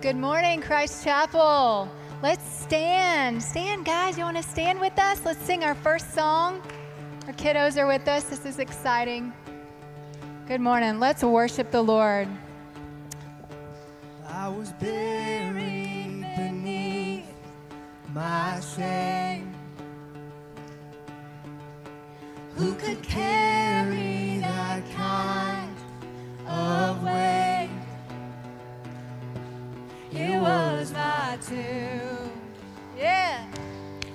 Good morning, Christ Chapel. Let's stand. Stand, guys. You want to stand with us? Let's sing our first song. Our kiddos are with us. This is exciting. Good morning. Let's worship the Lord. I was buried beneath my shame. Who could carry that kind of weight? It was my tomb Yeah.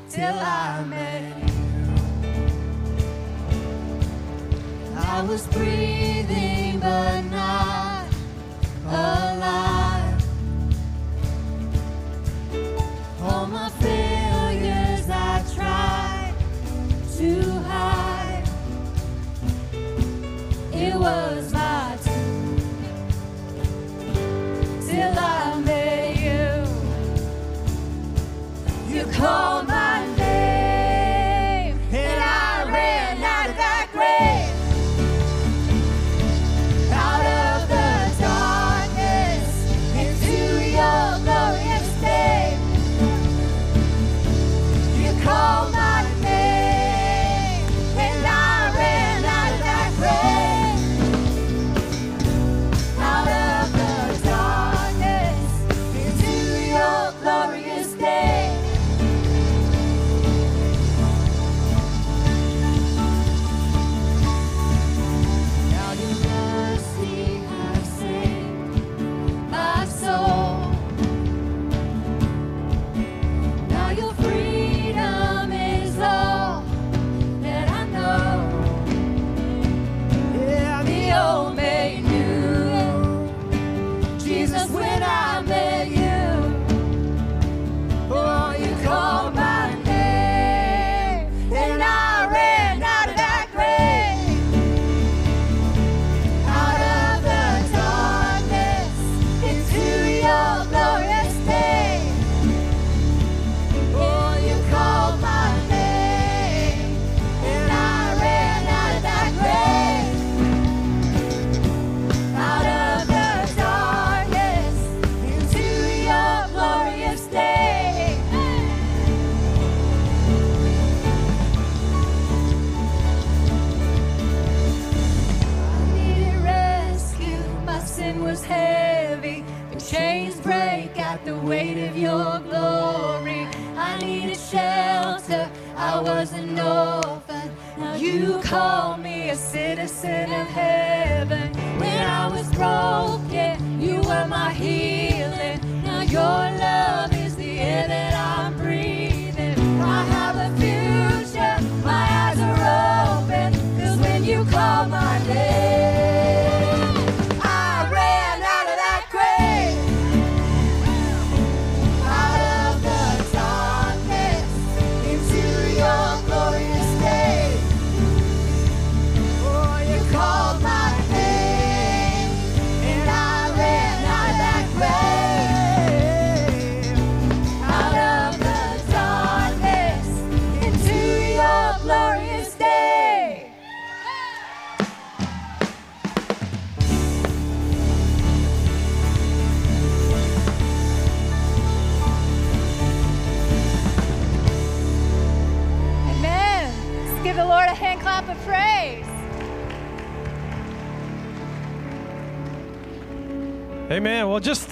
till I met you. I was breathing but not alive. All my failures I tried to hide. It was You called my name,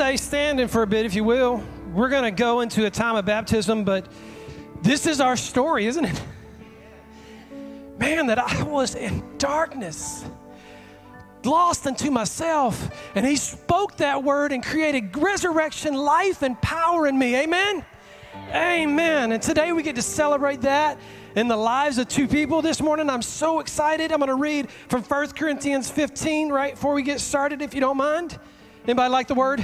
stay standing for a bit, if you will. We're going to go into a time of baptism, but this is our story, isn't it? Man, that I was in darkness, lost unto myself, and He spoke that word and created resurrection, life, and power in me. Amen. Amen. And today we get to celebrate that in the lives of two people this morning. I'm so excited. I'm going to read from 1 Corinthians 15 right before we get started, if you don't mind. Anybody like the word?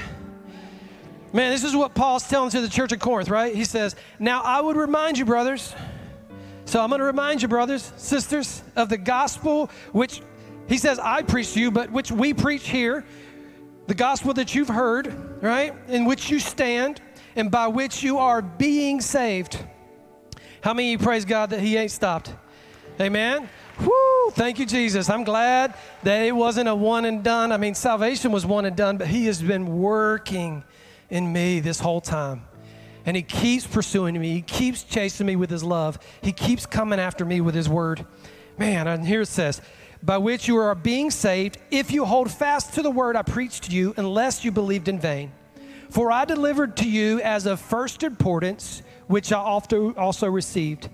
Man, this is what Paul's telling to the church of Corinth, right? He says, Now I would remind you, brothers. So I'm going to remind you, brothers, sisters, of the gospel which he says I preach to you, but which we preach here, the gospel that you've heard, right? In which you stand and by which you are being saved. How many of you praise God that he ain't stopped? Amen. Woo, thank you, Jesus. I'm glad that it wasn't a one and done. I mean, salvation was one and done, but He has been working in me this whole time. And he keeps pursuing me. He keeps chasing me with his love. He keeps coming after me with his word. Man, and here it says, by which you are being saved if you hold fast to the word I preached to you, unless you believed in vain. For I delivered to you as of first importance, which I also received,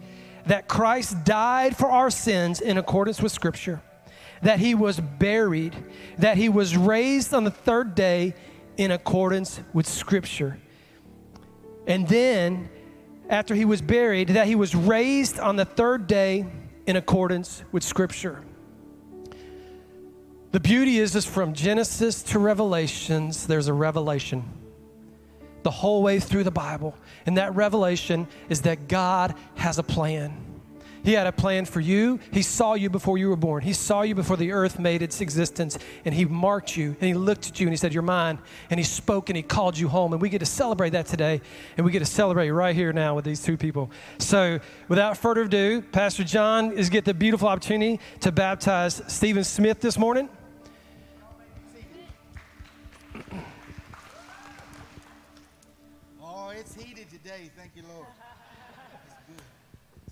that Christ died for our sins in accordance with Scripture, that he was buried, that he was raised on the third day in accordance with Scripture and then, after he was buried, that he was raised on the third day in accordance with Scripture. The beauty is, is from Genesis to Revelations, there's a revelation the whole way through the Bible. And that revelation is that God has a plan. He had a plan for you. He saw you before you were born. He saw you before the earth made its existence. And He marked you and He looked at you and He said, You're mine. And He spoke and He called you home. And we get to celebrate that today. And we get to celebrate right here now with these two people. So without further ado, Pastor John is get the beautiful opportunity to baptize Stephen Smith this morning.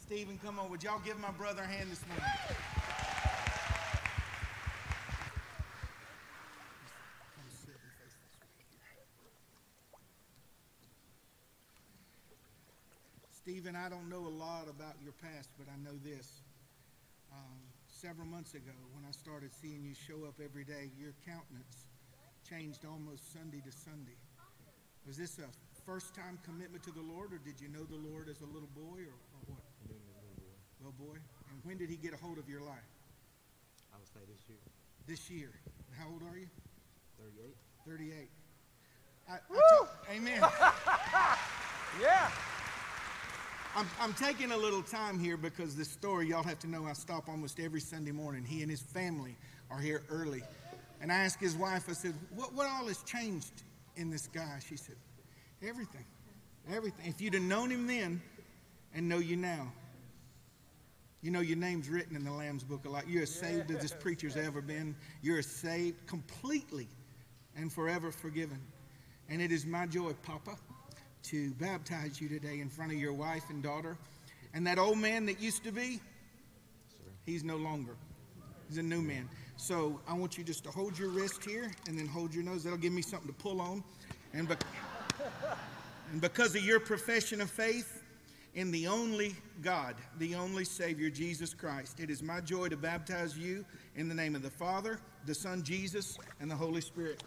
Stephen, come on. Would y'all give my brother a hand this morning? Stephen, I don't know a lot about your past, but I know this. Um, several months ago, when I started seeing you show up every day, your countenance changed almost Sunday to Sunday. Was this a first time commitment to the Lord, or did you know the Lord as a little boy, or, or what? Little boy. And when did he get a hold of your life? I would say this year. This year. How old are you? 38. 38. I, I amen. yeah. I'm, I'm taking a little time here because this story, y'all have to know, I stop almost every Sunday morning. He and his family are here early. And I asked his wife, I said, what, what all has changed in this guy? She said, everything. Everything. If you'd have known him then and know you now, you know, your name's written in the Lamb's Book of Life. You're as saved as this preacher's ever been. You're saved completely and forever forgiven. And it is my joy, Papa, to baptize you today in front of your wife and daughter. And that old man that used to be, he's no longer. He's a new man. So I want you just to hold your wrist here and then hold your nose. That'll give me something to pull on. And, be- and because of your profession of faith, in the only God, the only Savior, Jesus Christ. It is my joy to baptize you in the name of the Father, the Son, Jesus, and the Holy Spirit.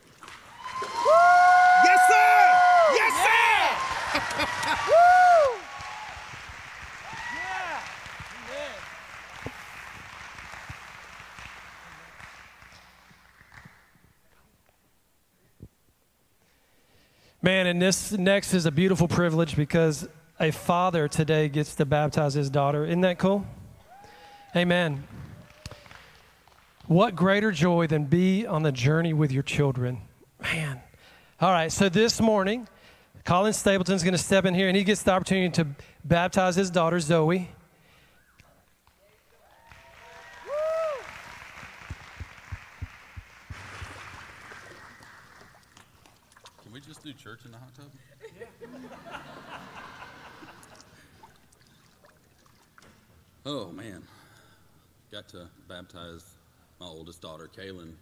Woo! Yes, sir! Yes, sir! Woo! Yeah! Amen. Man, and this next is a beautiful privilege because a father today gets to baptize his daughter. Isn't that cool? Amen. What greater joy than be on the journey with your children? Man. All right, so this morning, Colin Stapleton is going to step in here and he gets the opportunity to baptize his daughter, Zoe. Can we just do church in the hot tub? Oh, man. Got to baptize my oldest daughter, Kaylin,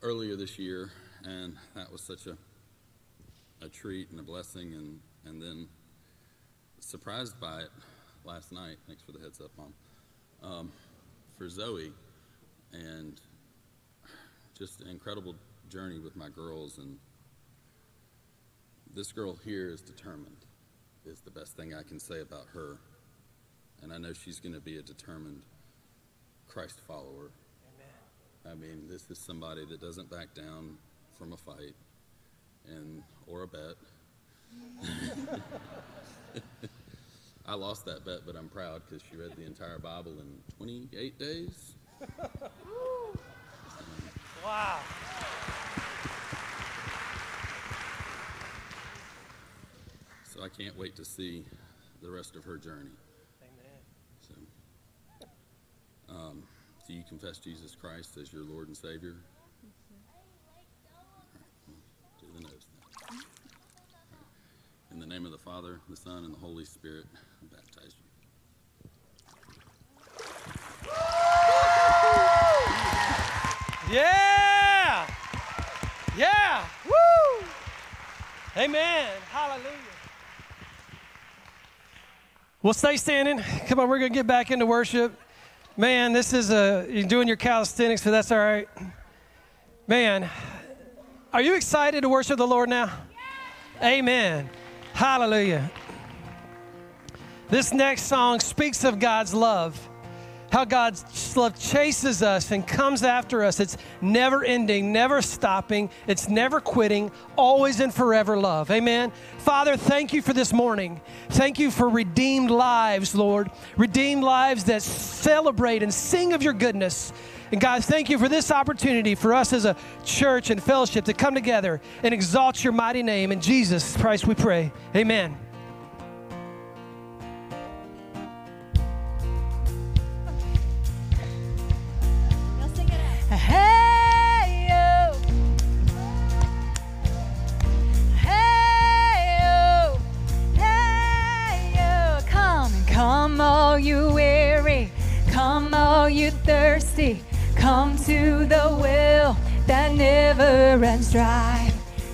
earlier this year, and that was such a, a treat and a blessing, and, and then surprised by it last night. Thanks for the heads up, Mom. Um, for Zoe, and just an incredible journey with my girls, and this girl here is determined, is the best thing I can say about her. And I know she's going to be a determined Christ follower. Amen. I mean, this is somebody that doesn't back down from a fight and or a bet. I lost that bet, but I'm proud because she read the entire Bible in 28 days. wow. So I can't wait to see the rest of her journey. Um, do you confess Jesus Christ as your Lord and Savior? Do the nose now. Father, the Son, and the Holy Spirit, I baptize you. Yeah! Yeah! Woo! Amen. Hallelujah. Well, stay standing. Come on, we're going to get back into worship. Man, this is a, you're doing your calisthenics, so that's all right. Man, are you excited to worship the Lord now? Amen. Hallelujah. This next song speaks of God's love how God's love chases us and comes after us. It's never ending, never stopping, it's never quitting, always and forever love. Amen. Father, thank you for this morning. Thank you for redeemed lives, Lord. Redeemed lives that celebrate and sing of your goodness. And God, thank you for this opportunity for us as a church and fellowship to come together and exalt your mighty name. In Jesus Christ we pray. Amen. Come, all you weary. Come, all you thirsty. Come to the well that never runs dry.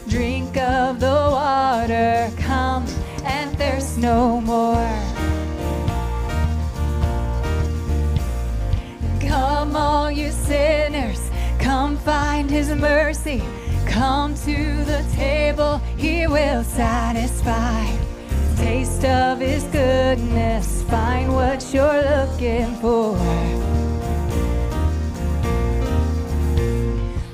Drink of the water. Come and thirst no more. Come, all you sinners, come find his mercy. Come to the table, he will satisfy. Taste of his goodness, find what you're looking for.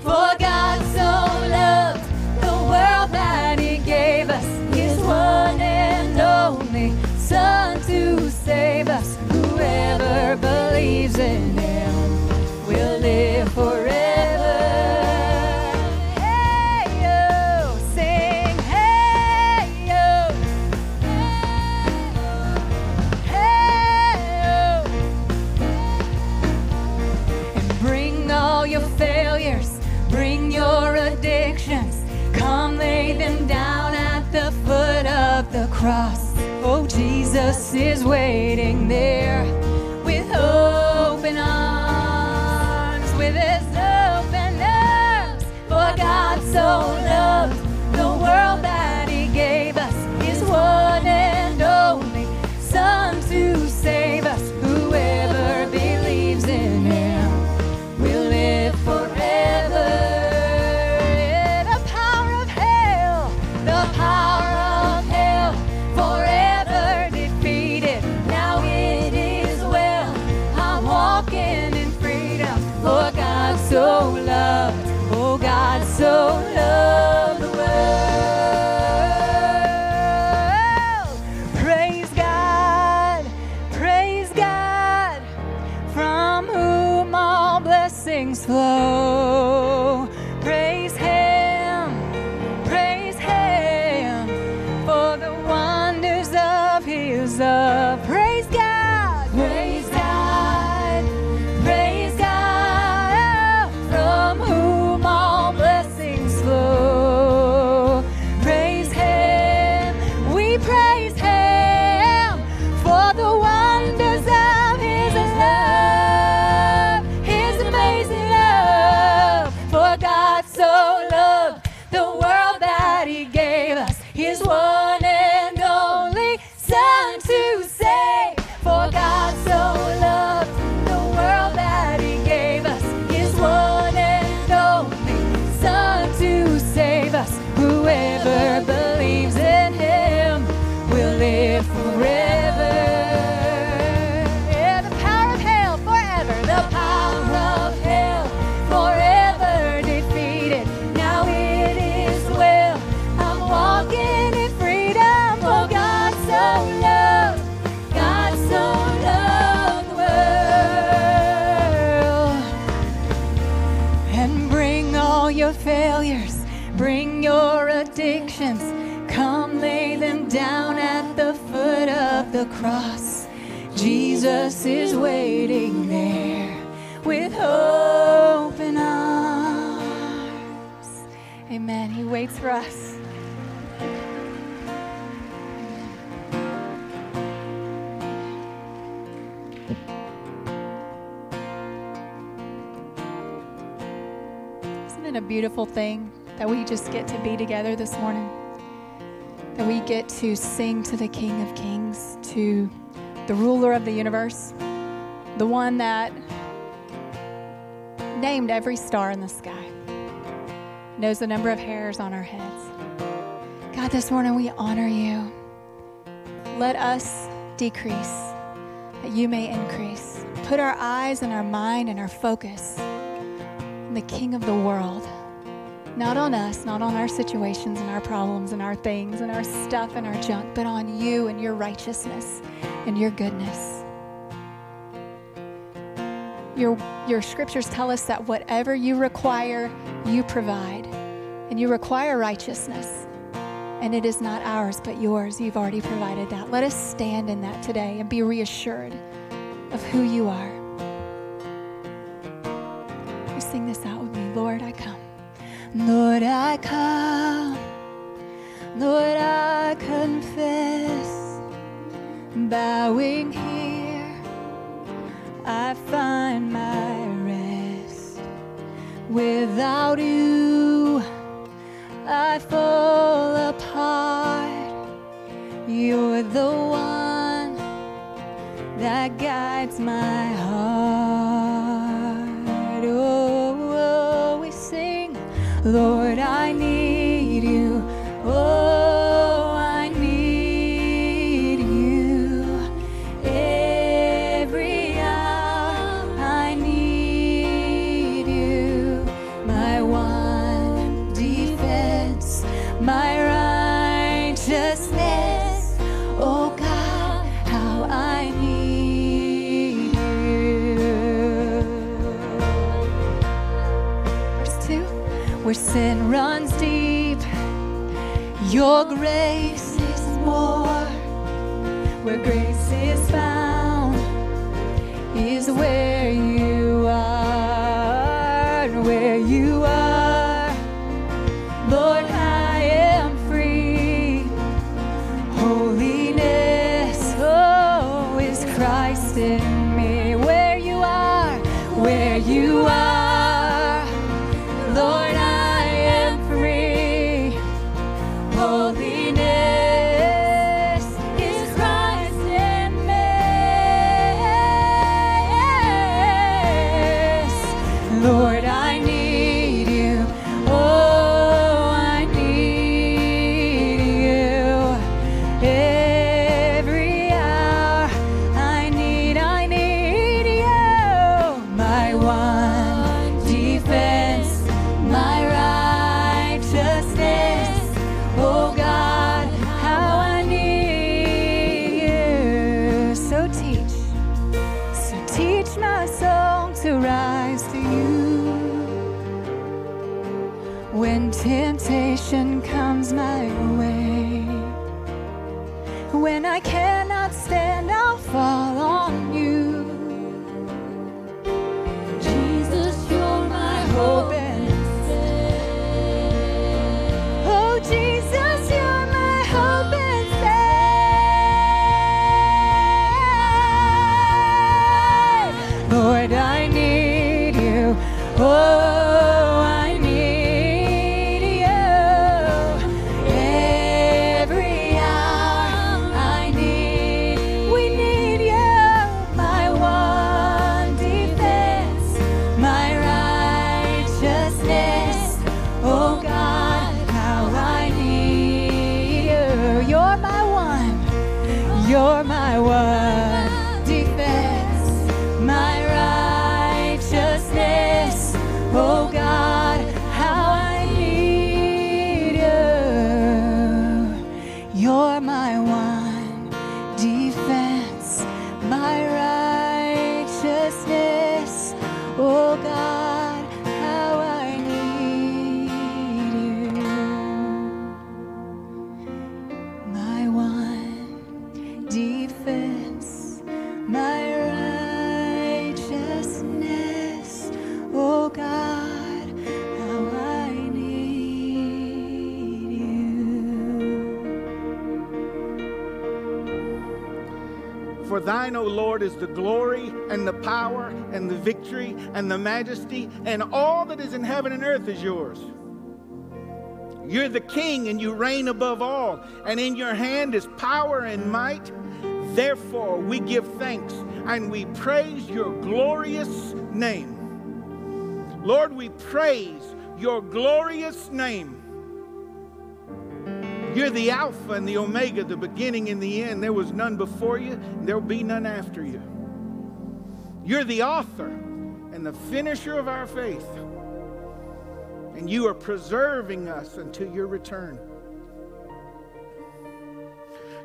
For God so loved the world that he gave us his one and only Son to save us. Whoever believes in him will live forever. Cross. Oh, Jesus is waiting there cross. Jesus is waiting there with open arms. Amen. He waits for us. Isn't it a beautiful thing that we just get to be together this morning? That we get to sing to the King of Kings, to the ruler of the universe, the one that named every star in the sky, knows the number of hairs on our heads. God, this morning we honor you. Let us decrease that you may increase. Put our eyes and our mind and our focus on the King of the world. Not on us, not on our situations and our problems and our things and our stuff and our junk, but on you and your righteousness and your goodness. Your, your scriptures tell us that whatever you require, you provide. And you require righteousness. And it is not ours, but yours. You've already provided that. Let us stand in that today and be reassured of who you are. You sing this out with me Lord, I come. Lord, I come. Lord, I confess. Bowing here, I find my rest. Without you, I fall apart. You're the one that guides my heart. Your is the glory and the power and the victory and the majesty, and all that is in heaven and earth is yours. You're the king and you reign above all, and in your hand is power and might. Therefore, we give thanks and we praise your glorious name. Lord, we praise your glorious name. You're the Alpha and the Omega, the beginning and the end. There was none before you, and there will be none after you. You're the author and the finisher of our faith. And you are preserving us until your return.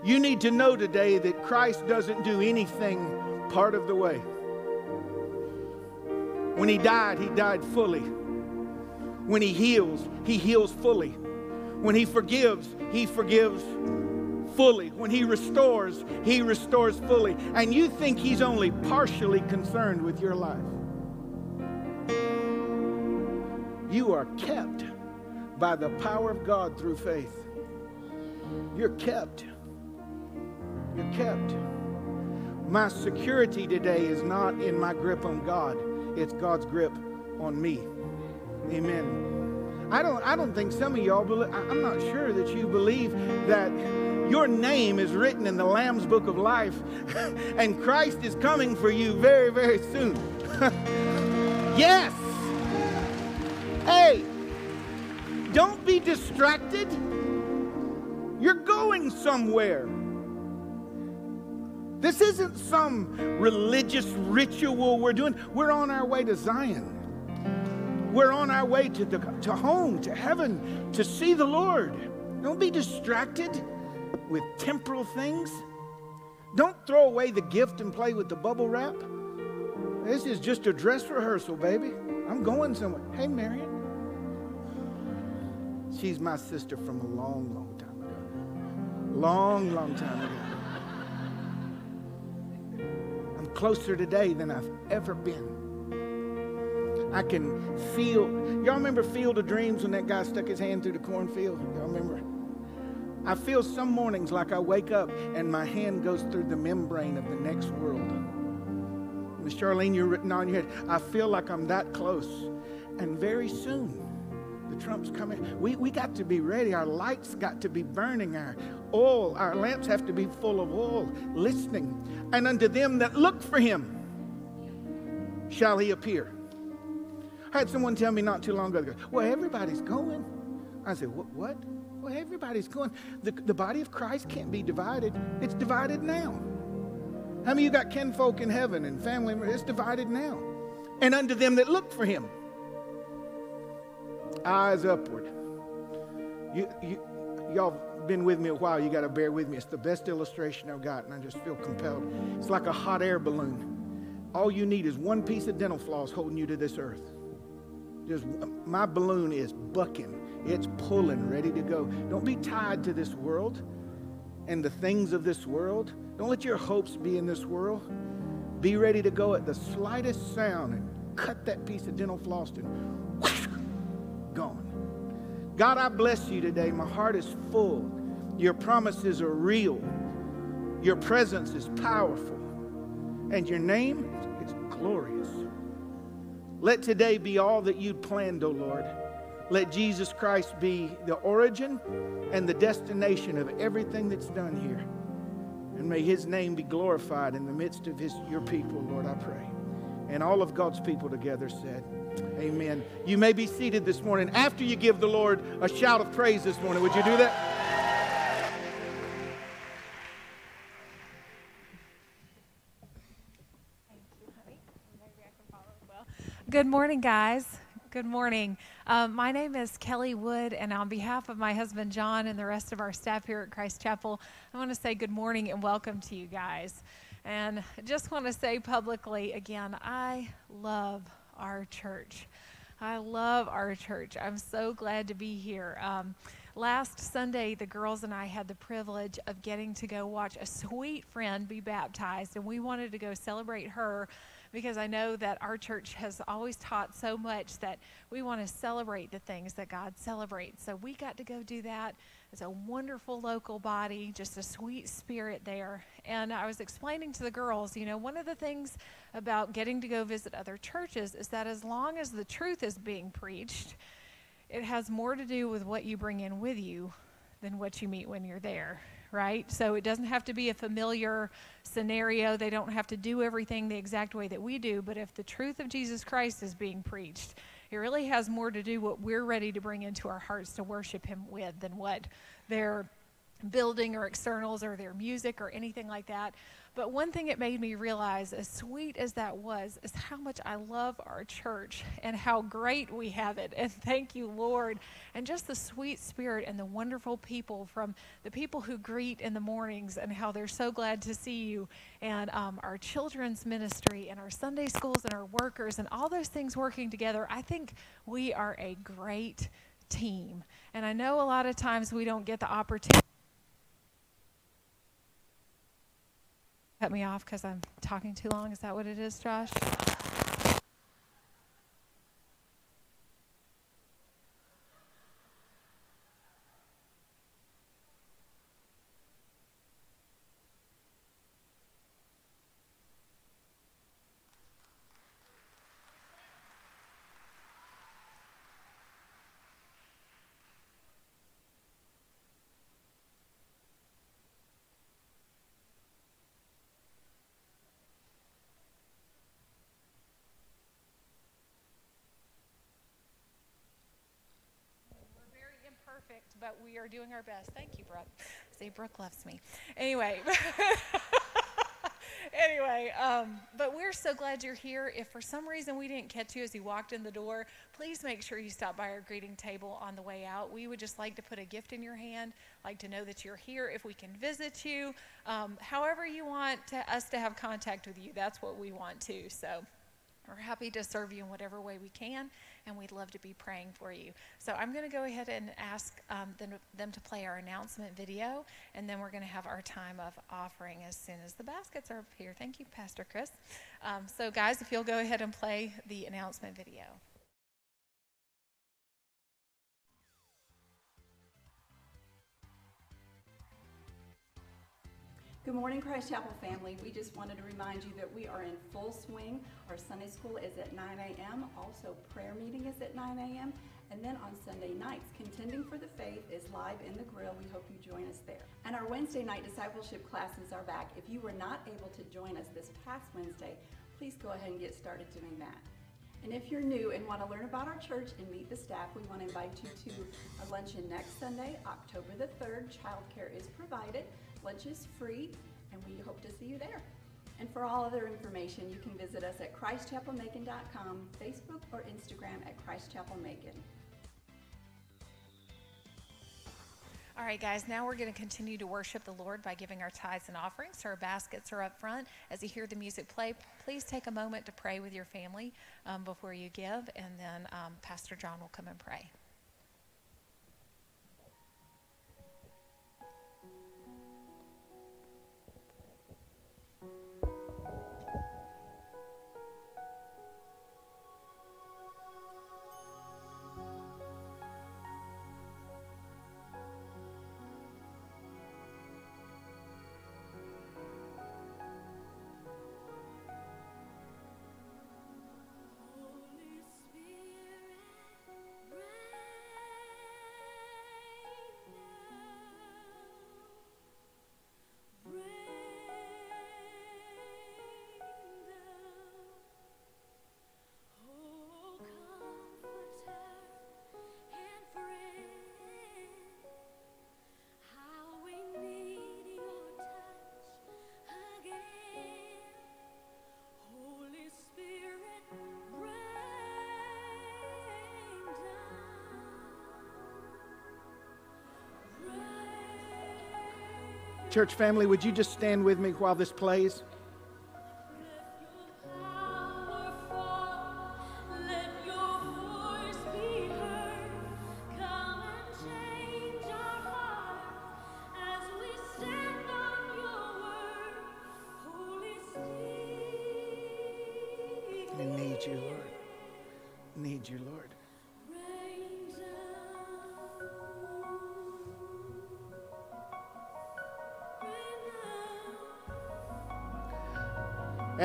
You need to know today that Christ doesn't do anything part of the way. When he died, he died fully. When he heals, he heals fully. When he forgives, he forgives fully. When he restores, he restores fully. And you think he's only partially concerned with your life. You are kept by the power of God through faith. You're kept. You're kept. My security today is not in my grip on God, it's God's grip on me. Amen. I don't, I don't think some of y'all believe, I'm not sure that you believe that your name is written in the Lamb's book of life and Christ is coming for you very, very soon. yes. Hey, don't be distracted. You're going somewhere. This isn't some religious ritual we're doing. We're on our way to Zion. We're on our way to, the, to home, to heaven, to see the Lord. Don't be distracted with temporal things. Don't throw away the gift and play with the bubble wrap. This is just a dress rehearsal, baby. I'm going somewhere. Hey, Marion. She's my sister from a long, long time ago. Long, long time ago. I'm closer today than I've ever been. I can feel. Y'all remember Field of Dreams when that guy stuck his hand through the cornfield? Y'all remember? I feel some mornings like I wake up and my hand goes through the membrane of the next world. Miss Charlene, you're written on your head. I feel like I'm that close. And very soon, the trump's coming. We, we got to be ready. Our lights got to be burning. Our oil, our lamps have to be full of oil, listening. And unto them that look for him shall he appear. I had someone tell me not too long ago, well, everybody's going. I said, what? what? Well, everybody's going. The, the body of Christ can't be divided. It's divided now. How many you got kinfolk in heaven and family? It's divided now. And unto them that look for him, eyes upward. You, you, y'all been with me a while. You got to bear with me. It's the best illustration I've got, and I just feel compelled. It's like a hot air balloon. All you need is one piece of dental floss holding you to this earth. Just my balloon is bucking. It's pulling, ready to go. Don't be tied to this world and the things of this world. Don't let your hopes be in this world. Be ready to go at the slightest sound and cut that piece of dental floss and whoosh, gone. God, I bless you today. My heart is full. Your promises are real. Your presence is powerful. And your name is glorious. Let today be all that you'd planned, O oh Lord. Let Jesus Christ be the origin and the destination of everything that's done here. And may his name be glorified in the midst of his, your people, Lord, I pray. And all of God's people together said, Amen. You may be seated this morning. After you give the Lord a shout of praise this morning, would you do that? Good morning, guys. Good morning. Um, my name is Kelly Wood, and on behalf of my husband John and the rest of our staff here at Christ Chapel, I want to say good morning and welcome to you guys. And just want to say publicly again, I love our church. I love our church. I'm so glad to be here. Um, last Sunday, the girls and I had the privilege of getting to go watch a sweet friend be baptized, and we wanted to go celebrate her because I know that our church has always taught so much that we want to celebrate the things that God celebrates. So we got to go do that. It's a wonderful local body, just a sweet spirit there. And I was explaining to the girls, you know, one of the things about getting to go visit other churches is that as long as the truth is being preached, it has more to do with what you bring in with you than what you meet when you're there right? So it doesn't have to be a familiar scenario. They don't have to do everything the exact way that we do. But if the truth of Jesus Christ is being preached, it really has more to do what we're ready to bring into our hearts to worship Him with than what their building or externals or their music or anything like that. But one thing it made me realize, as sweet as that was, is how much I love our church and how great we have it. And thank you, Lord. And just the sweet spirit and the wonderful people from the people who greet in the mornings and how they're so glad to see you, and um, our children's ministry and our Sunday schools and our workers and all those things working together. I think we are a great team. And I know a lot of times we don't get the opportunity. Cut me off because I'm talking too long. Is that what it is, Josh? but we are doing our best. Thank you, Brooke. See, Brooke loves me. Anyway. anyway, um, but we're so glad you're here. If for some reason we didn't catch you as you walked in the door, please make sure you stop by our greeting table on the way out. We would just like to put a gift in your hand, like to know that you're here, if we can visit you. Um, however, you want to, us to have contact with you, that's what we want to. So we're happy to serve you in whatever way we can and we'd love to be praying for you. So I'm going to go ahead and ask um, them, them to play our announcement video, and then we're going to have our time of offering as soon as the baskets are up here. Thank you, Pastor Chris. Um, so, guys, if you'll go ahead and play the announcement video. Good morning, Christ Chapel family. We just wanted to remind you that we are in full swing. Our Sunday school is at 9 a.m. Also, prayer meeting is at 9 a.m. And then on Sunday nights, Contending for the Faith is live in the grill. We hope you join us there. And our Wednesday night discipleship classes are back. If you were not able to join us this past Wednesday, please go ahead and get started doing that. And if you're new and want to learn about our church and meet the staff, we want to invite you to a luncheon next Sunday, October the 3rd. Childcare is provided. Lunch is free, and we hope to see you there. And for all other information, you can visit us at ChristChapelMacon.com, Facebook, or Instagram at ChristChapelMacon. All right, guys, now we're going to continue to worship the Lord by giving our tithes and offerings. So our baskets are up front. As you hear the music play, please take a moment to pray with your family um, before you give, and then um, Pastor John will come and pray. Church family, would you just stand with me while this plays?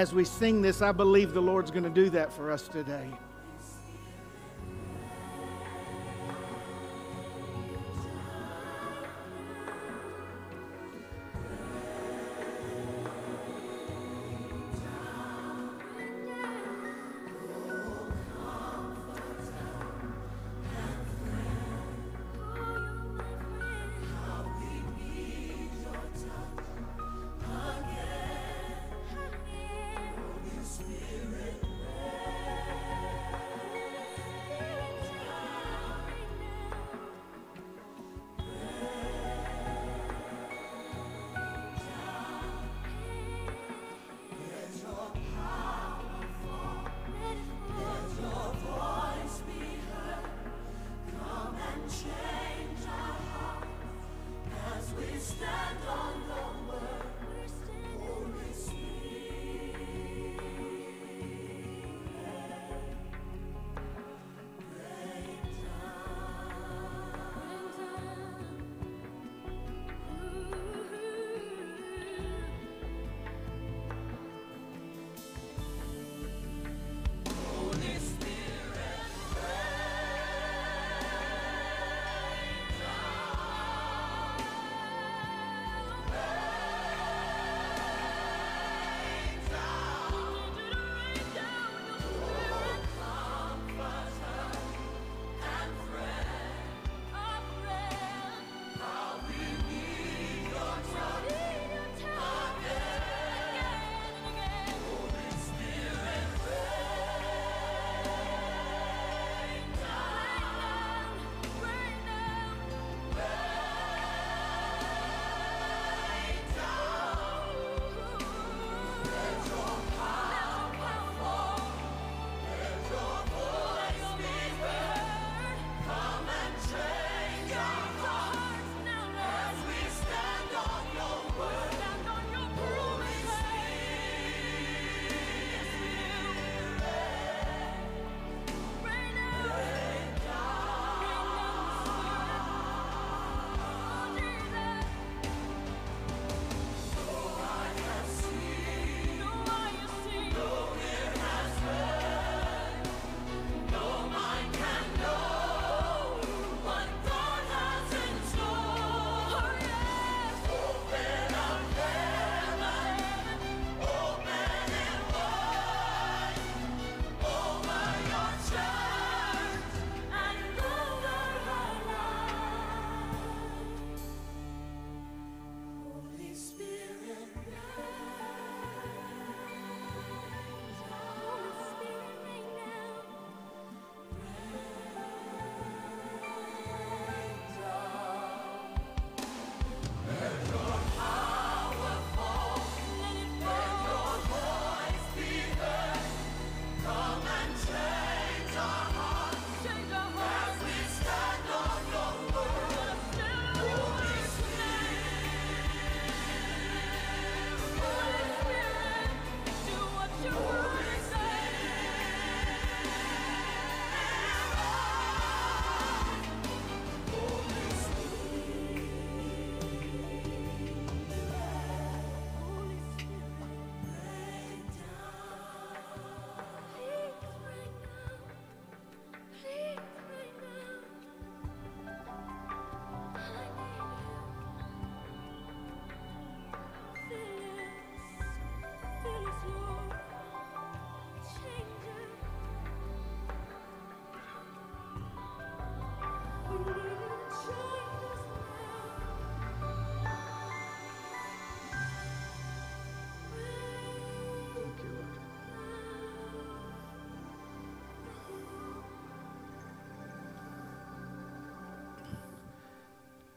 As we sing this, I believe the Lord's going to do that for us today.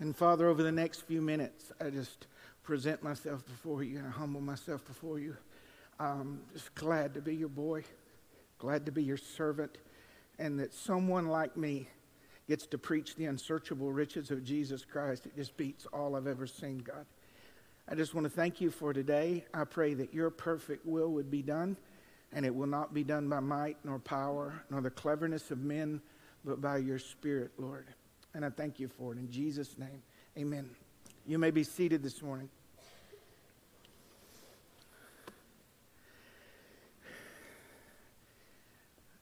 And Father, over the next few minutes, I just present myself before you and I humble myself before you. I'm just glad to be your boy, glad to be your servant, and that someone like me gets to preach the unsearchable riches of Jesus Christ. It just beats all I've ever seen, God. I just want to thank you for today. I pray that your perfect will would be done. and it will not be done by might nor power nor the cleverness of men, but by your Spirit, Lord. And I thank you for it. In Jesus' name, amen. You may be seated this morning.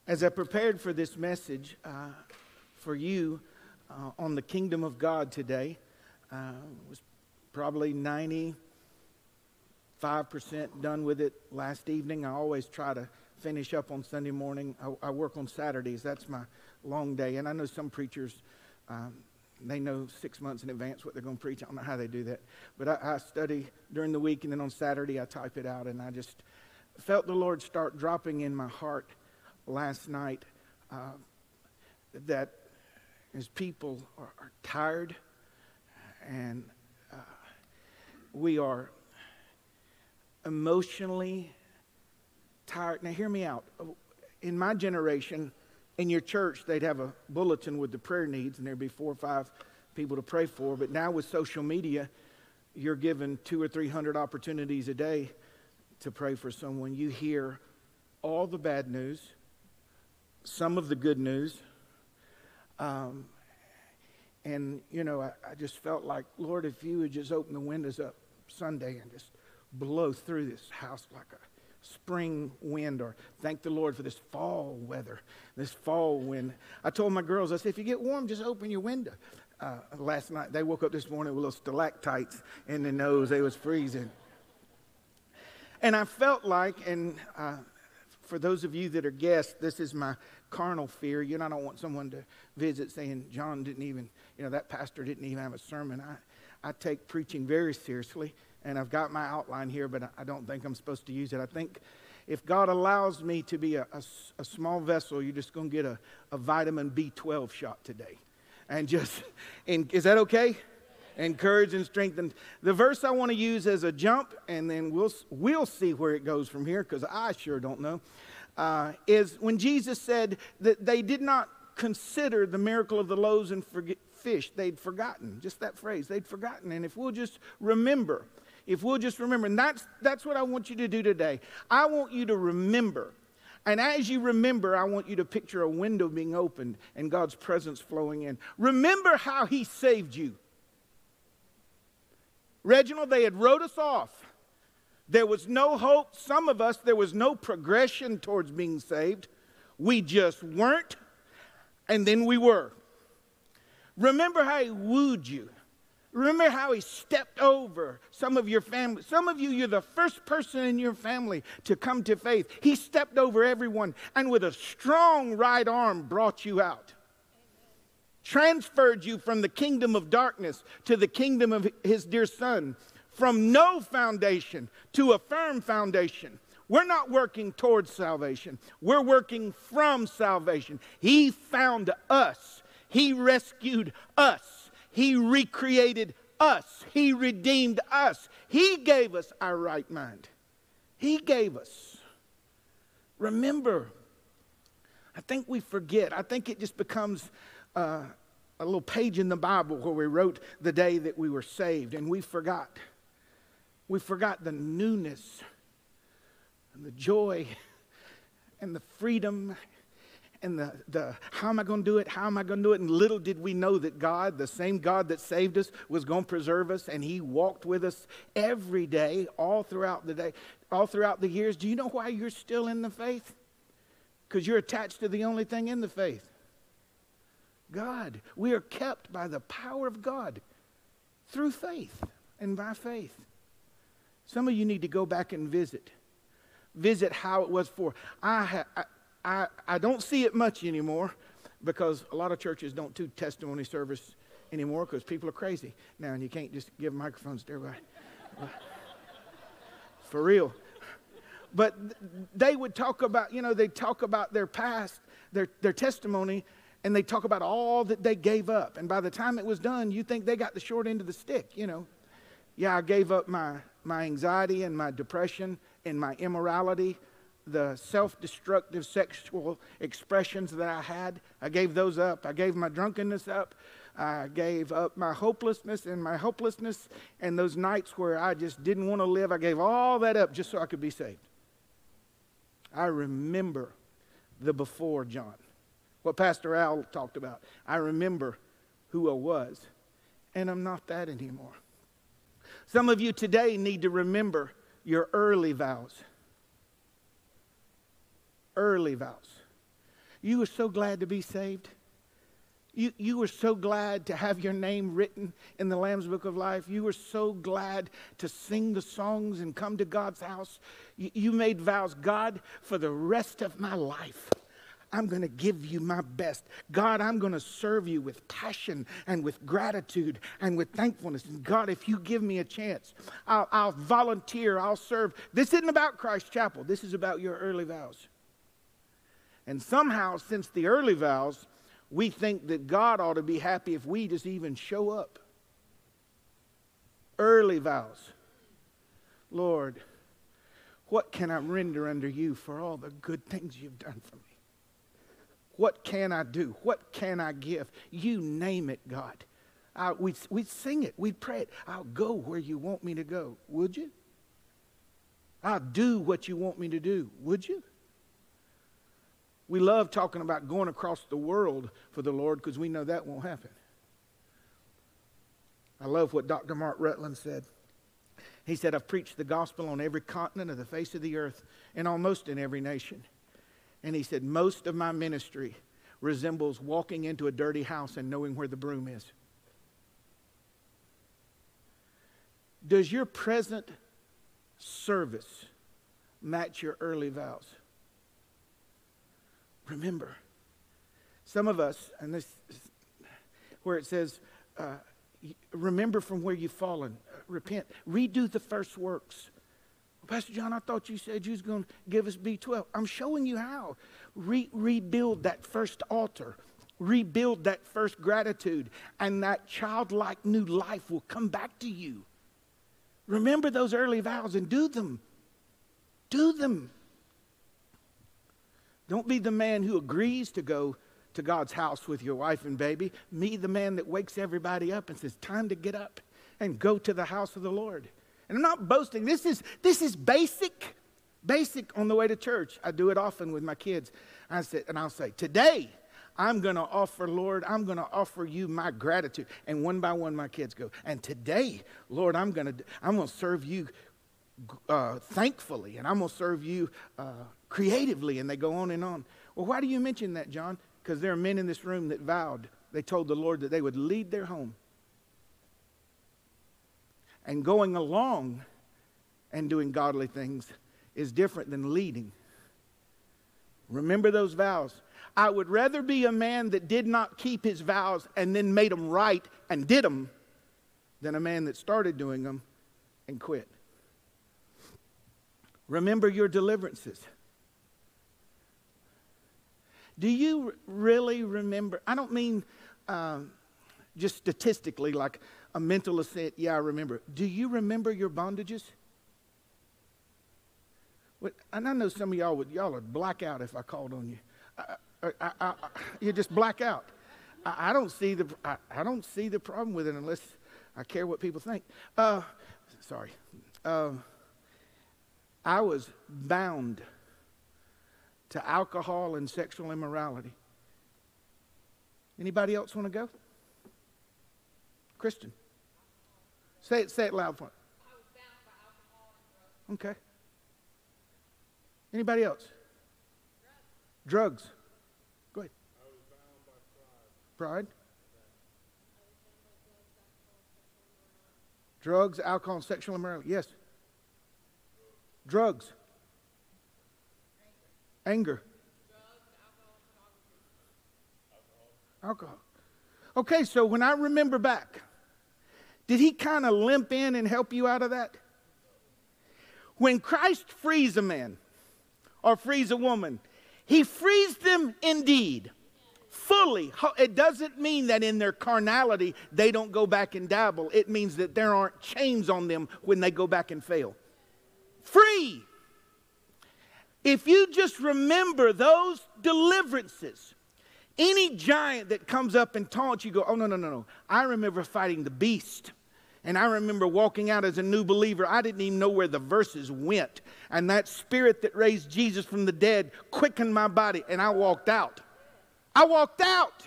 As I prepared for this message uh, for you uh, on the kingdom of God today, uh, was probably 95% done with it last evening. I always try to finish up on Sunday morning. I, I work on Saturdays. That's my long day. And I know some preachers, um, they know six months in advance what they're going to preach. I don't know how they do that. But I, I study during the week, and then on Saturday, I type it out. And I just felt the Lord start dropping in my heart last night uh, that as people are, are tired and uh, we are emotionally tired. Now, hear me out. In my generation, in your church, they'd have a bulletin with the prayer needs, and there'd be four or five people to pray for. But now with social media, you're given two or three hundred opportunities a day to pray for someone. You hear all the bad news, some of the good news. Um, and, you know, I, I, just felt like, Lord, if you would just open the windows up Sunday and just blow through this house like a spring wind, or thank the Lord for this fall weather, this fall wind. I told my girls, I said, if you get warm, just open your window. Uh, last night, they woke up this morning with little stalactites in their nose. They was freezing. And I felt like, and uh, for those of you that are guests, this is my carnal fear. You know, I don't want someone to visit saying, John didn't even, you know, that pastor didn't even have a sermon. I, I take preaching very seriously, and I've got my outline here, but I don't think I'm supposed to use it. I think if God allows me to be a, a, a small vessel, you're just going to get a, a vitamin B12 shot today. And just, and is that okay? encourage and strengthen. The verse I want to use as a jump, and then we'll, we'll see where it goes from here because I sure don't know uh, is when Jesus said that they did not consider the miracle of the loaves and fish. They'd forgotten, just that phrase, they'd forgotten. And if we'll just remember, if we'll just remember, and that's, that's what I want you to do today. I want you to remember. And as you remember, I want you to picture a window being opened and God's presence flowing in. Remember how He saved you. Reginald, they had wrote us off. There was no hope. Some of us, there was no progression towards being saved. We just weren't, and then we were. Remember how he wooed you. Remember how he stepped over some of your family. Some of you, you're the first person in your family to come to faith. He stepped over everyone and with a strong right arm brought you out. Transferred you from the kingdom of darkness to the kingdom of his dear son from no foundation to a firm foundation. We're not working towards salvation. We're working from salvation. He found us. He rescued us. He recreated us. He redeemed us. He gave us our right mind. He gave us. Remember, I think we forget. I think it just becomes uh, a little page in the Bible where we wrote the day that we were saved and we forgot. We forgot the newness and the joy and the freedom and the, the how am I going to do it? How am I going to do it? And little did we know that God, the same God that saved us, was going to preserve us, and He walked with us every day, all throughout the day, all throughout the years. Do you know why you're still in the faith? Because you're attached to the only thing in the faith God. We are kept by the power of God through faith and by faith. Some of you need to go back and visit. Visit how it was for. I, ha, I, I, I don't see it much anymore because a lot of churches don't do testimony service anymore because people are crazy now, and you can't just give microphones to everybody. for real. But they would talk about, you know, they talk about their past, their, their testimony, and they talk about all that they gave up. And by the time it was done, you think they got the short end of the stick, you know. Yeah, I gave up my my anxiety and my depression and my immorality, the self destructive sexual expressions that I had, I gave those up. I gave my drunkenness up. I gave up my hopelessness and my hopelessness and those nights where I just didn't want to live. I gave all that up just so I could be saved. I remember the before John. What Pastor Al talked about. I remember who I was, and I'm not that anymore. Some of you today need to remember your early vows. Early vows. You were so glad to be saved. You, you were so glad to have your name written in the Lamb's Book of Life. You were so glad to sing the songs and come to God's house. You, you made vows God, for the rest of my life, I'm going to give you my best. God, I'm going to serve you with passion and with gratitude and with thankfulness. And God, if you give me a chance, I'll, I'll volunteer, I'll serve. This isn't about Christ Chapel, this is about your early vows. And somehow, since the early vows, we think that God ought to be happy if we just even show up. Early vows. Lord, what can I render unto you for all the good things you've done for me? What can I do? What can I give? You name it, God. I, we'd, we'd sing it, we'd pray it. I'll go where you want me to go. Would you? I'll do what you want me to do. Would you? We love talking about going across the world for the Lord because we know that won't happen. I love what Dr. Mark Rutland said. He said, I've preached the gospel on every continent of the face of the earth and almost in every nation. And he said, Most of my ministry resembles walking into a dirty house and knowing where the broom is. Does your present service match your early vows? Remember, some of us, and this where it says, uh, remember from where you've fallen, uh, repent, redo the first works. Pastor John, I thought you said you was going to give us B12. I'm showing you how. Re- rebuild that first altar, rebuild that first gratitude, and that childlike new life will come back to you. Remember those early vows and do them. Do them. Don't be the man who agrees to go to God's house with your wife and baby. Me, the man that wakes everybody up and says, Time to get up and go to the house of the Lord. And I'm not boasting. This is, this is basic, basic on the way to church. I do it often with my kids. I say, and I'll say, Today, I'm going to offer, Lord, I'm going to offer you my gratitude. And one by one, my kids go, and today, Lord, I'm going to, I'm going to serve you uh, thankfully, and I'm going to serve you uh, creatively, and they go on and on. Well, why do you mention that, John? Because there are men in this room that vowed, they told the Lord that they would lead their home. And going along and doing godly things is different than leading. Remember those vows. I would rather be a man that did not keep his vows and then made them right and did them than a man that started doing them and quit. Remember your deliverances. Do you really remember? I don't mean um, just statistically, like a mental assent, yeah, I remember. Do you remember your bondages? And I know some of y'all would, y'all would black out if I called on you. I, I, I, you just black out. I, don't see the, I, don't see the problem with it unless I care what people think. Uh, sorry. Uh, I was bound to alcohol and sexual immorality. Anybody else want to go? Christian. Say it, say it loud for me. Okay. Anybody else? Drugs. Drugs. Go ahead. Pride. pride. Drugs, alcohol, and sexual immorality. Yes. Drugs. Anger. Alcohol. Okay, so when I remember back, did he kind of limp in and help you out of that? When Christ frees a man or frees a woman, he frees them indeed, fully. It doesn't mean that in their carnality they don't go back and dabble. It means that there aren't chains on them when they go back and fail free. If you just remember those deliverances, any giant that comes up and taunts you, go, oh, no, no, no, no. I remember fighting the beast And I remember walking out as a new believer. I didn't even know where the verses went. And that spirit that raised Jesus from the dead quickened my body, and I walked out. I walked out.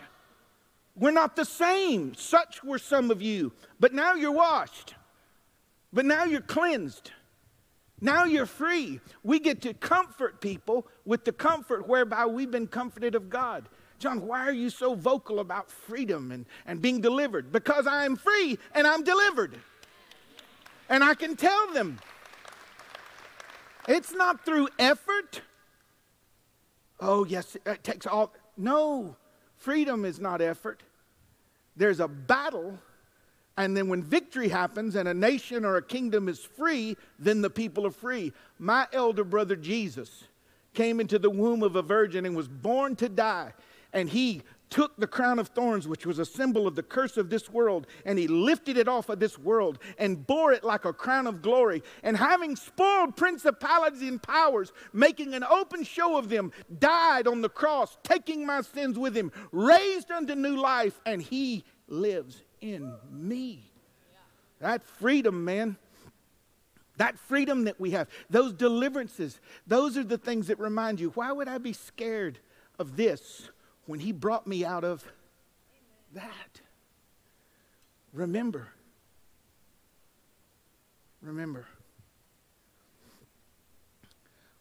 We're not the same. Such were some of you. But now you're washed. But now you're cleansed. Now you're free. We get to comfort people with the comfort whereby we've been comforted of God. John, why are you so vocal about freedom and, and being delivered? Because I am free and I'm delivered. And I can tell them. It's not through effort. Oh, yes, it takes all. No, freedom is not effort. There's a battle and then when victory happens and a nation or a kingdom is free, then the people are free. My elder brother Jesus came into the womb of a virgin and was born to die. And he took the crown of thorns, which was a symbol of the curse of this world, and he lifted it off of this world and bore it like a crown of glory. And having spoiled principalities and powers, making an open show of them, died on the cross, taking my sins with him, raised unto new life, and he lives in me. That freedom, man. That freedom that we have, those deliverances, those are the things that remind you why would I be scared of this when He brought me out of that? Remember. Remember.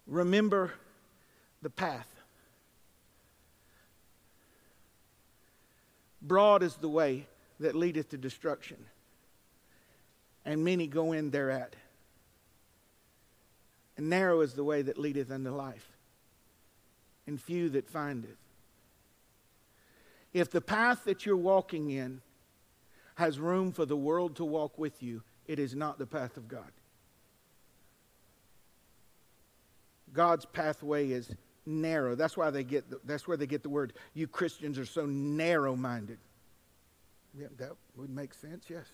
Remember the path. Broad is the way that leadeth to destruction, and many go in thereat. And narrow is the way that leadeth unto life, and few that find it. If the path that you're walking in has room for the world to walk with you, it is not the path of God. God's pathway is narrow. That's why they get the, that's where they get the word you Christians are so narrow-minded. Yeah, that would make sense, yes.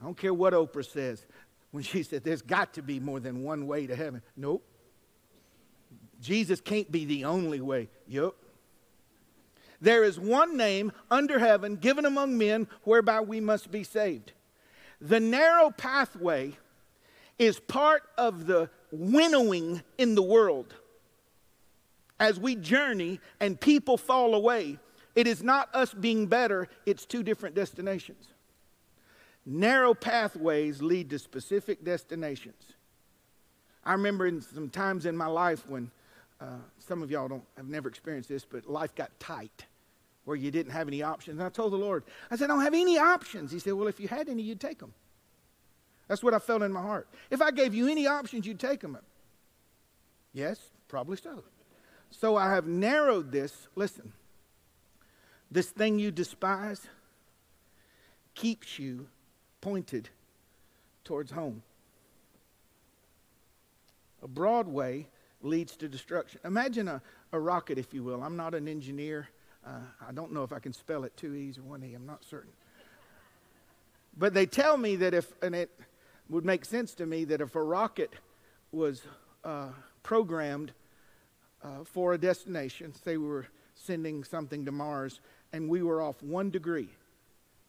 I don't care what Oprah says when she said there's got to be more than one way to heaven. Nope. Jesus can't be the only way. Yep. There is one name under heaven given among men whereby we must be saved. The narrow pathway is part of the winnowing in the world. As we journey and people fall away, it is not us being better, it's two different destinations. Narrow pathways lead to specific destinations. I remember in some times in my life when uh, some of y'all don't have never experienced this, but life got tight where you didn't have any options. And I told the Lord, I said, I don't have any options. He said, Well, if you had any, you'd take them. That's what I felt in my heart. If I gave you any options, you'd take them. Yes, probably so. So I have narrowed this. Listen, this thing you despise keeps you pointed towards home. A broad way leads to destruction. Imagine a, a rocket, if you will. I'm not an engineer. Uh, I don't know if I can spell it two E's or one E. I'm not certain. But they tell me that if, and it would make sense to me, that if a rocket was uh, programmed uh, for a destination, say we were sending something to Mars, and we were off one degree,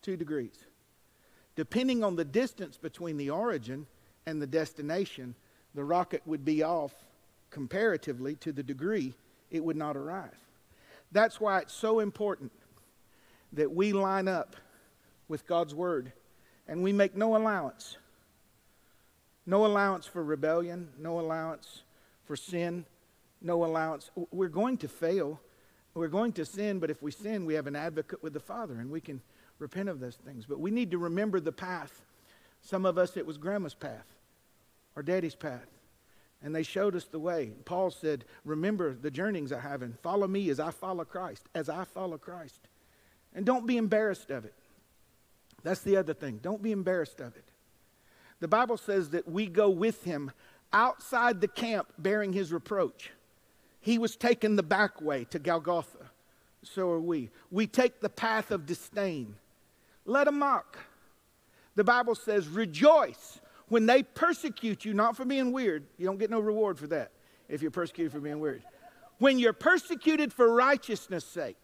two degrees. Depending on the distance between the origin and the destination, the rocket would be off comparatively to the degree it would not arrive. That's why it's so important that we line up with God's Word and we make no allowance. No allowance for rebellion, no allowance for sin, no allowance. We're going to fail. We're going to sin, but if we sin, we have an advocate with the Father and we can repent of those things. But we need to remember the path. Some of us, it was grandma's path or daddy's path. And they showed us the way. Paul said, Remember the journeyings I have, and follow me as I follow Christ, as I follow Christ. And don't be embarrassed of it. That's the other thing. Don't be embarrassed of it. The Bible says that we go with him outside the camp bearing his reproach. He was taken the back way to Golgotha. So are we. We take the path of disdain. Let them mock. The Bible says, rejoice when they persecute you, not for being weird. You don't get no reward for that if you're persecuted for being weird. When you're persecuted for righteousness' sake,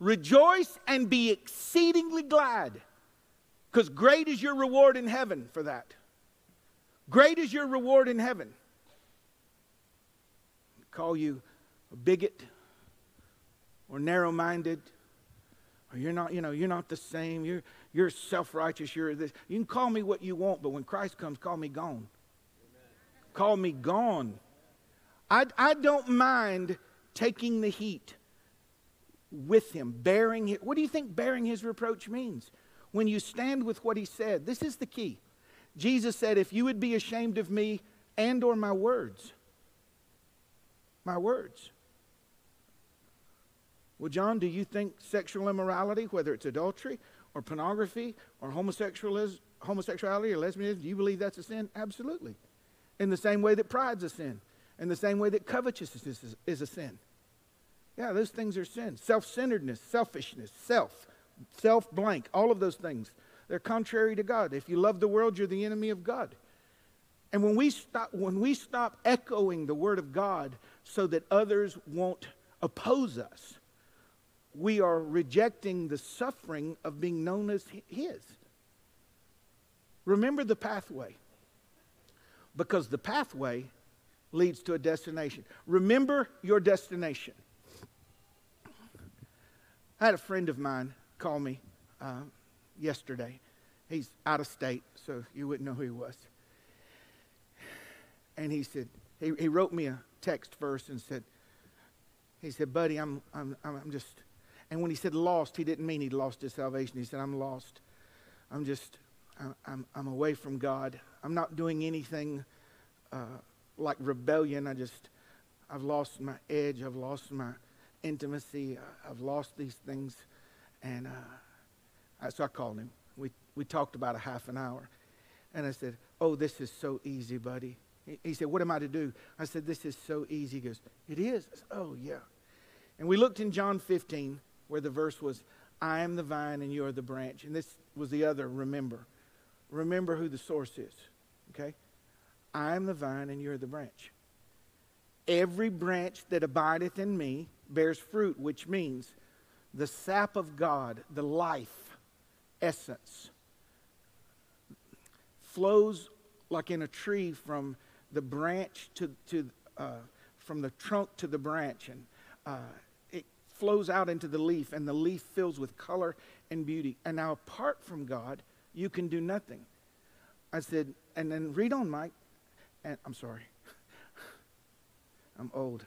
rejoice and be exceedingly glad. Because great is your reward in heaven for that. Great is your reward in heaven. Call you a bigot or narrow minded or you're not, you know, you're not the same. You're, you're self-righteous. You're this. You can call me what you want, but when Christ comes, call me gone. Amen. Call me gone. I, I don't mind taking the heat with him, bearing it. What do you think bearing his reproach means? When you stand with what he said, this is the key. Jesus said, if you would be ashamed of me and or my words, my words. Well, John, do you think sexual immorality, whether it's adultery or pornography or homosexuality or lesbianism, do you believe that's a sin? Absolutely. In the same way that pride's a sin, in the same way that covetousness is, is a sin. Yeah, those things are sins. Self centeredness, selfishness, self, self blank, all of those things. They're contrary to God. If you love the world, you're the enemy of God. And when we stop, when we stop echoing the word of God so that others won't oppose us, we are rejecting the suffering of being known as His. Remember the pathway, because the pathway leads to a destination. Remember your destination. I had a friend of mine call me uh, yesterday. He's out of state, so you wouldn't know who he was. And he said, he, he wrote me a text first and said, he said, buddy, I'm, I'm, I'm just, and when he said lost, he didn't mean he'd lost his salvation. He said, I'm lost. I'm just, I'm, I'm away from God. I'm not doing anything uh, like rebellion. I just, I've lost my edge. I've lost my intimacy. I've lost these things. And uh, so I called him. We, we talked about a half an hour. And I said, Oh, this is so easy, buddy. He, said, What am I to do? I said, This is so easy. He goes, It is. Said, oh, yeah. And we looked in John 15 where the verse was, I am the vine and you are the branch. And this was the other, remember. Remember who the source is. Okay? I am the vine and you are the branch. Every branch that abideth in me bears fruit, which means the sap of God, the life essence, flows like in a tree from the branch to, to uh, from the trunk to the branch. And uh, it flows out into the leaf, and the leaf fills with color and beauty. And now, apart from God, you can do nothing. I said, and then read on, Mike. And I'm sorry, I'm old.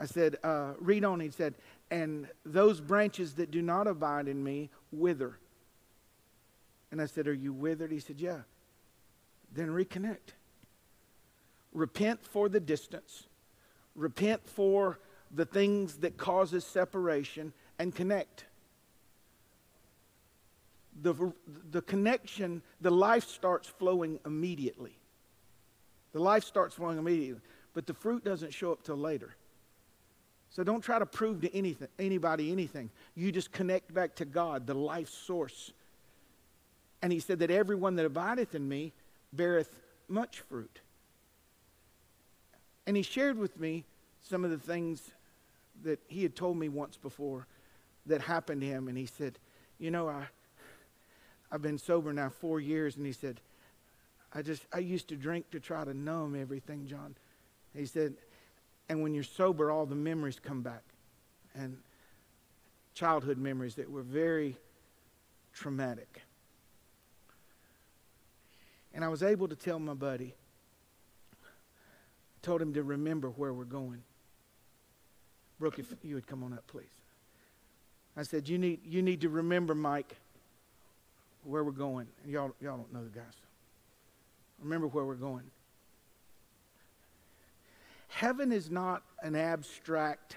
I said, uh, read on. He said, and those branches that do not abide in me wither. And I said, Are you withered? He said, Yeah. Then reconnect. Repent for the distance. Repent for the things that causes separation and connect. The, the connection the life starts flowing immediately. The life starts flowing immediately but the fruit doesn't show up till later. So don't try to prove to anything, anybody anything. You just connect back to god the life source. And he said that everyone that abideth in me beareth much fruit and he shared with me some of the things that he had told me once before that happened to him. And he said, You know, I, I've been sober now four years. And he said, I just, I used to drink to try to numb everything, John. He said, and when you're sober, all the memories come back. And childhood memories that were very traumatic. And I was able to tell my buddy, told him to remember where we're going. Brooke, if you would come on up, please. I said, you need, you need to remember, Mike, where we're going. And y'all, y'all don't know the guys. Remember where we're going. Heaven is not an abstract,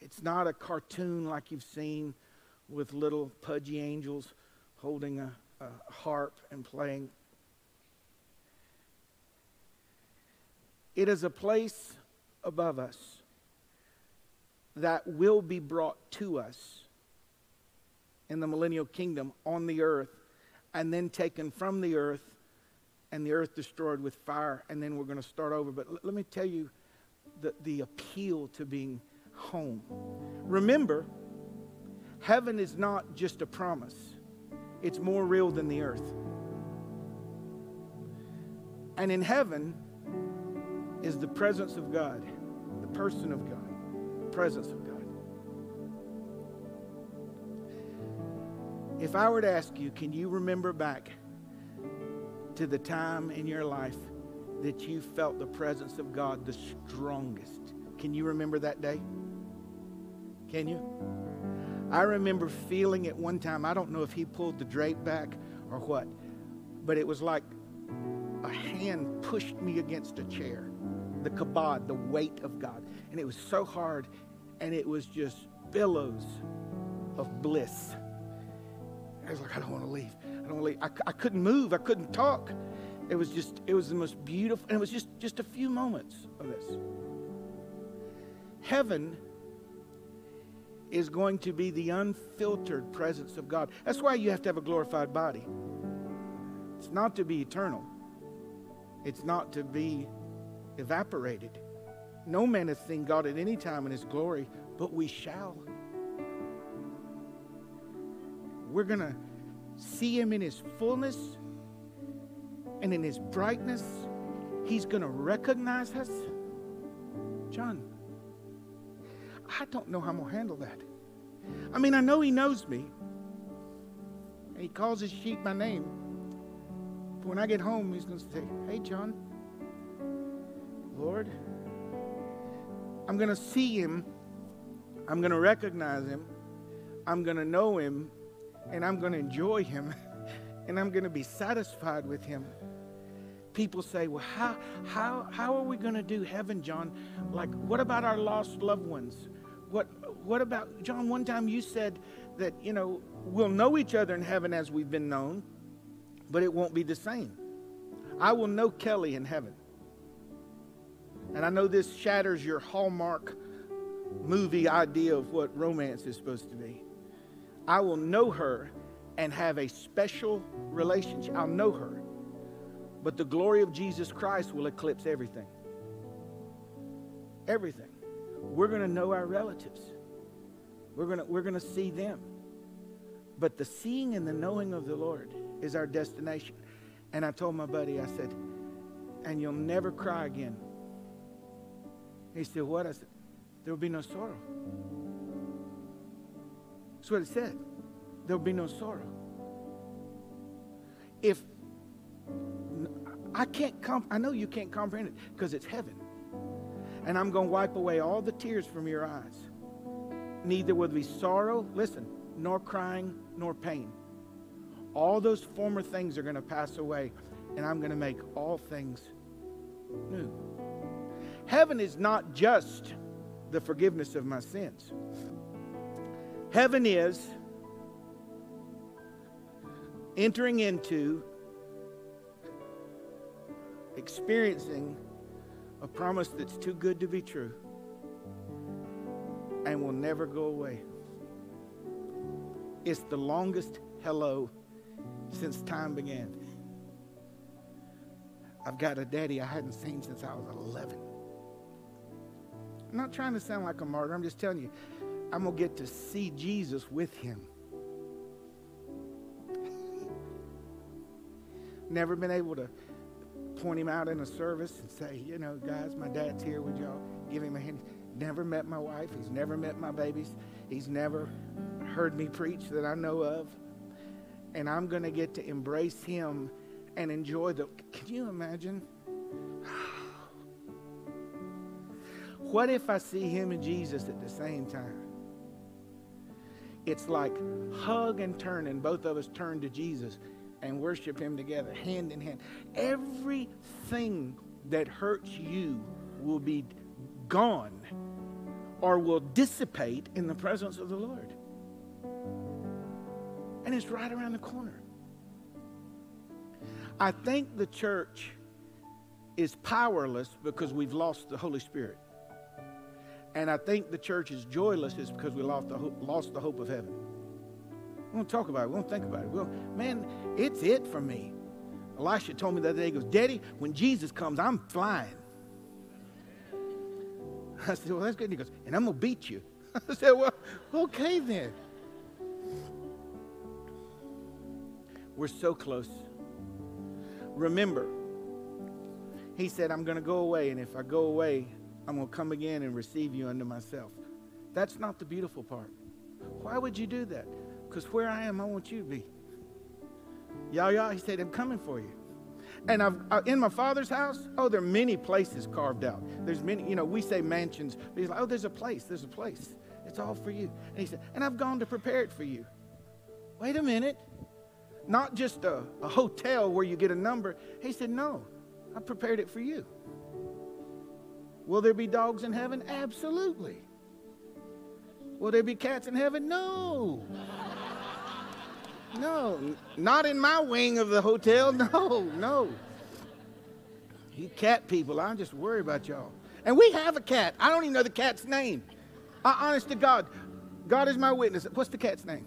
it's not a cartoon like you've seen with little pudgy angels holding a, a harp and playing. It is a place above us that will be brought to us in the millennial kingdom on the earth and then taken from the earth and the earth destroyed with fire and then we're going to start over. But l- let me tell you the, the appeal to being home. Remember Heaven is not just a promise, it's more real than the earth. And in heaven is the presence of God, the person of God, the presence of God. If I were to ask you, can you remember back to the time in your life that you felt the presence of God the strongest? Can you remember that day? Can you? I remember feeling it one time. I don't know if he pulled the drape back or what, but it was like a hand pushed me against a chair. The kabod, the weight of God. And it was so hard, and it was just billows of bliss. I was like, I don't want to leave. I don't want to leave. I, I couldn't move. I couldn't talk. It was just, it was the most beautiful, and it was just, just a few moments of this. Heaven is going to be the unfiltered presence of God. That's why you have to have a glorified body. It's not to be eternal, it's not to be evaporated. No man has seen God at any time in his glory, but we shall. We're going to see him in his fullness and in his brightness. He's going to recognize us. John, I don't know how I'm going to handle that. I mean, I know he knows me. He calls his sheep by name. But when I get home, he's going to say, Hey, John, Lord, I'm going to see him. I'm going to recognize him. I'm going to know him. And I'm going to enjoy him. And I'm going to be satisfied with him. People say, Well, how, how, how are we going to do heaven, John? Like, what about our lost loved ones? What, what about, John, one time you said that, you know, we'll know each other in heaven as we've been known, but it won't be the same. I will know Kelly in heaven. And I know this shatters your Hallmark movie idea of what romance is supposed to be. I will know her and have a special relationship. I'll know her. But the glory of Jesus Christ will eclipse everything. Everything. We're going to know our relatives. We're going to, we're going to see them. But the seeing and the knowing of the Lord is our destination. And I told my buddy, I said, and you'll never cry again. He said, What? I said, There will be no sorrow. That's what it said. There will be no sorrow. If I can't, come, I know you can't comprehend it because it's heaven. And I'm going to wipe away all the tears from your eyes. Neither will there be sorrow, listen, nor crying, nor pain. All those former things are going to pass away, and I'm going to make all things new. Heaven is not just the forgiveness of my sins. Heaven is entering into, experiencing a promise that's too good to be true and will never go away. It's the longest hello since time began. I've got a daddy I hadn't seen since I was 11. I'm not trying to sound like a martyr. I'm just telling you, I'm going to get to see Jesus with him. Never been able to point him out in a service and say, you know, guys, my dad's here. Would y'all give him a hand? Never met my wife. He's never met my babies. He's never heard me preach that I know of. And I'm going to get to embrace him and enjoy the. Can you imagine? What if I see him and Jesus at the same time? It's like hug and turn, and both of us turn to Jesus and worship him together, hand in hand. Everything that hurts you will be gone or will dissipate in the presence of the Lord. And it's right around the corner. I think the church is powerless because we've lost the Holy Spirit. And I think the church is joyless is because we lost the, hope, lost the hope of heaven. We won't talk about it. We won't think about it. Well, man, it's it for me. Elisha told me the other day, he goes, Daddy, when Jesus comes, I'm flying. I said, Well, that's good. And he goes, And I'm going to beat you. I said, Well, okay then. We're so close. Remember, he said, I'm going to go away, and if I go away, I'm going to come again and receive you unto myself. That's not the beautiful part. Why would you do that? Because where I am, I want you to be. Y'all, y'all, he said, I'm coming for you. And I've, in my father's house, oh, there are many places carved out. There's many, you know, we say mansions, but he's like, oh, there's a place, there's a place. It's all for you. And he said, and I've gone to prepare it for you. Wait a minute. Not just a, a hotel where you get a number. He said, no, I prepared it for you. Will there be dogs in heaven? Absolutely. Will there be cats in heaven? No. No, not in my wing of the hotel. No, no. You cat people, I just worry about y'all. And we have a cat. I don't even know the cat's name. I, honest to God, God is my witness. What's the cat's name?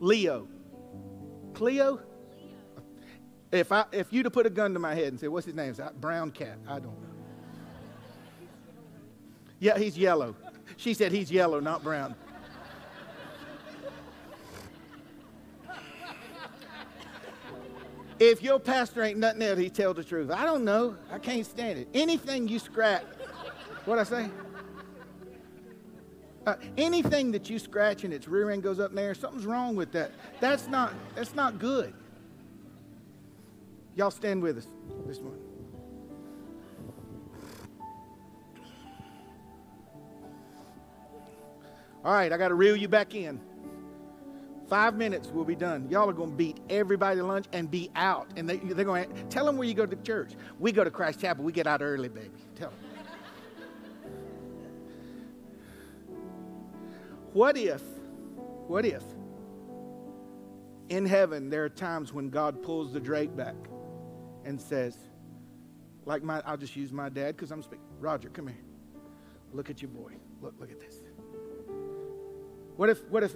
Leo. Cleo? If I if you'd have put a gun to my head and said, "What's his name?" It's brown cat. I don't. Yeah, he's yellow. She said he's yellow, not brown. If your pastor ain't nothing else, he tell the truth. I don't know. I can't stand it. Anything you scratch, what I say? Uh, anything that you scratch and its rear end goes up in there, something's wrong with that. That's not. That's not good. Y'all stand with us this morning. All right, I got to reel you back in. Five minutes, we'll be done. Y'all are going to beat everybody to lunch and be out. And they, they're going to tell them where you go to church. We go to Christ Chapel. We get out early, baby. Tell them. what if, what if in heaven there are times when God pulls the drake back and says, like my, I'll just use my dad because I'm speaking. Roger, come here. Look at your boy. Look, look at this. What if, what if,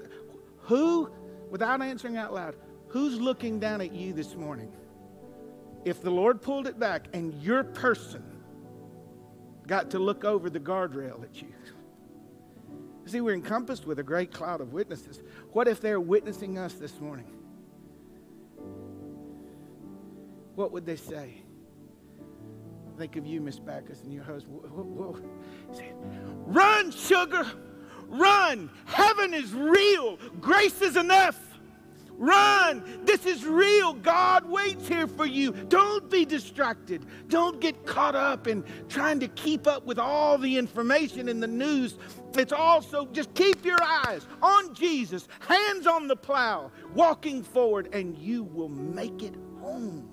who, without answering out loud, who's looking down at you this morning? If the Lord pulled it back and your person got to look over the guardrail at you. See, we're encompassed with a great cloud of witnesses. What if they're witnessing us this morning? What would they say? Think of you, Miss Backus, and your husband. Whoa, whoa. Say, Run, sugar! Run! Heaven is real. Grace is enough. Run! This is real. God waits here for you. Don't be distracted. Don't get caught up in trying to keep up with all the information in the news. It's also just keep your eyes on Jesus, hands on the plow, walking forward, and you will make it home.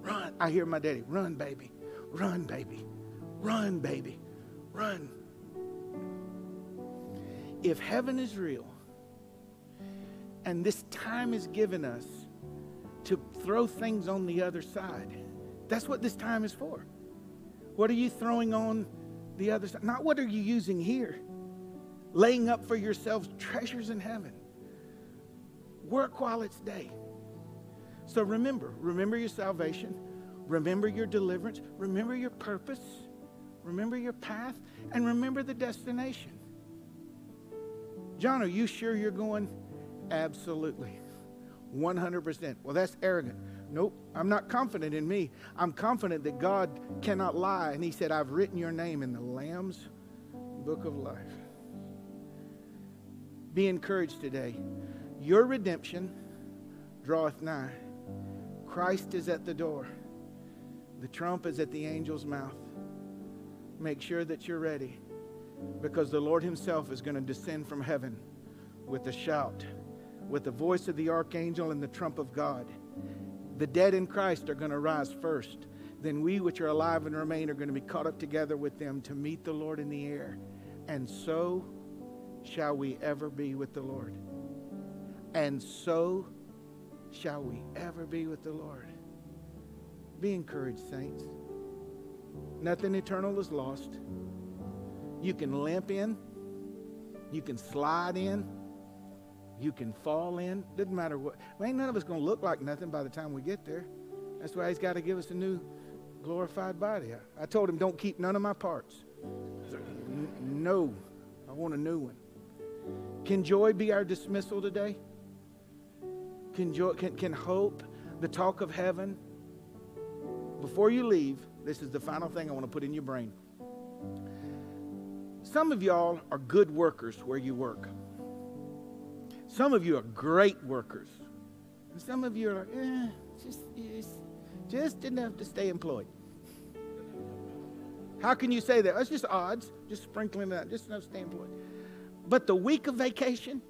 Run. I hear my daddy. Run, baby. Run, baby. Run, baby. Run if heaven is real and this time is given us to throw things on the other side, that's what this time is for. What are you throwing on the other side? Not what are you using here. Laying up for yourselves treasures in heaven. Work while it's day. So remember, remember your salvation, remember your deliverance, remember your purpose, remember your path, and remember the destination. John, are you sure you're going? Absolutely. 100%. Well, that's arrogant. Nope, I'm not confident in me. I'm confident that God cannot lie. And He said, I've written your name in the Lamb's book of life. Be encouraged today. Your redemption draweth nigh. Christ is at the door. The trump is at the angel's mouth. Make sure that you're ready because the Lord Himself is going to descend from heaven with a shout, with the voice of the archangel and the trump of God. The dead in Christ are going to rise first. Then we which are alive and remain are going to be caught up together with them to meet the Lord in the air. And so shall we ever be with the Lord. And so shall we ever be with the Lord. Be encouraged, saints. Nothing eternal is lost. You can limp in, you can slide in, you can fall in. Doesn't matter what. Ain't none of us going to look like nothing by the time we get there. That's why he's got to give us a new glorified body. I, I told him, don't keep none of my parts. no, I want a new one. Can joy be our dismissal today? can, joy, can, can hope, the talk of heaven. Before you leave, this is the final thing I want to put in your brain. Some of y'all are good workers where you work. Some of you are great workers. And some of you are like, eh, just, just, just enough to stay employed. How can you say that? That's just odds, just sprinkling it out, just enough to stay employed. But the week of vacation,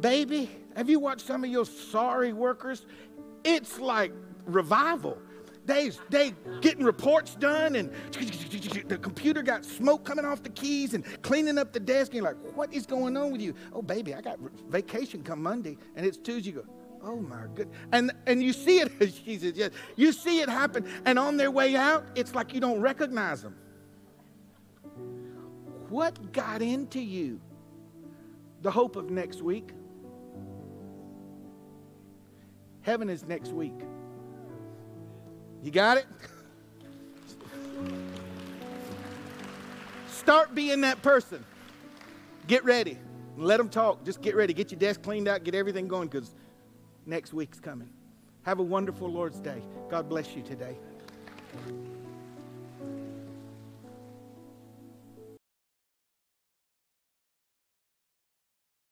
baby, have you watched some of your sorry workers? It's like revival. They they getting reports done, and the computer got smoke coming off the keys, and cleaning up the desk. And you're like, what is going on with you? Oh, baby, I got vacation come Monday, and it's Tuesday. You go, oh my good, and and you see it. says, yes, you see it happen, and on their way out, it's like you don't recognize them. What got into you? The hope of next week. Heaven is next week. You got it? Start being that person. Get ready. Let them talk. Just get ready. Get your desk cleaned out. Get everything going because next week's coming. Have a wonderful Lord's Day. God bless you today.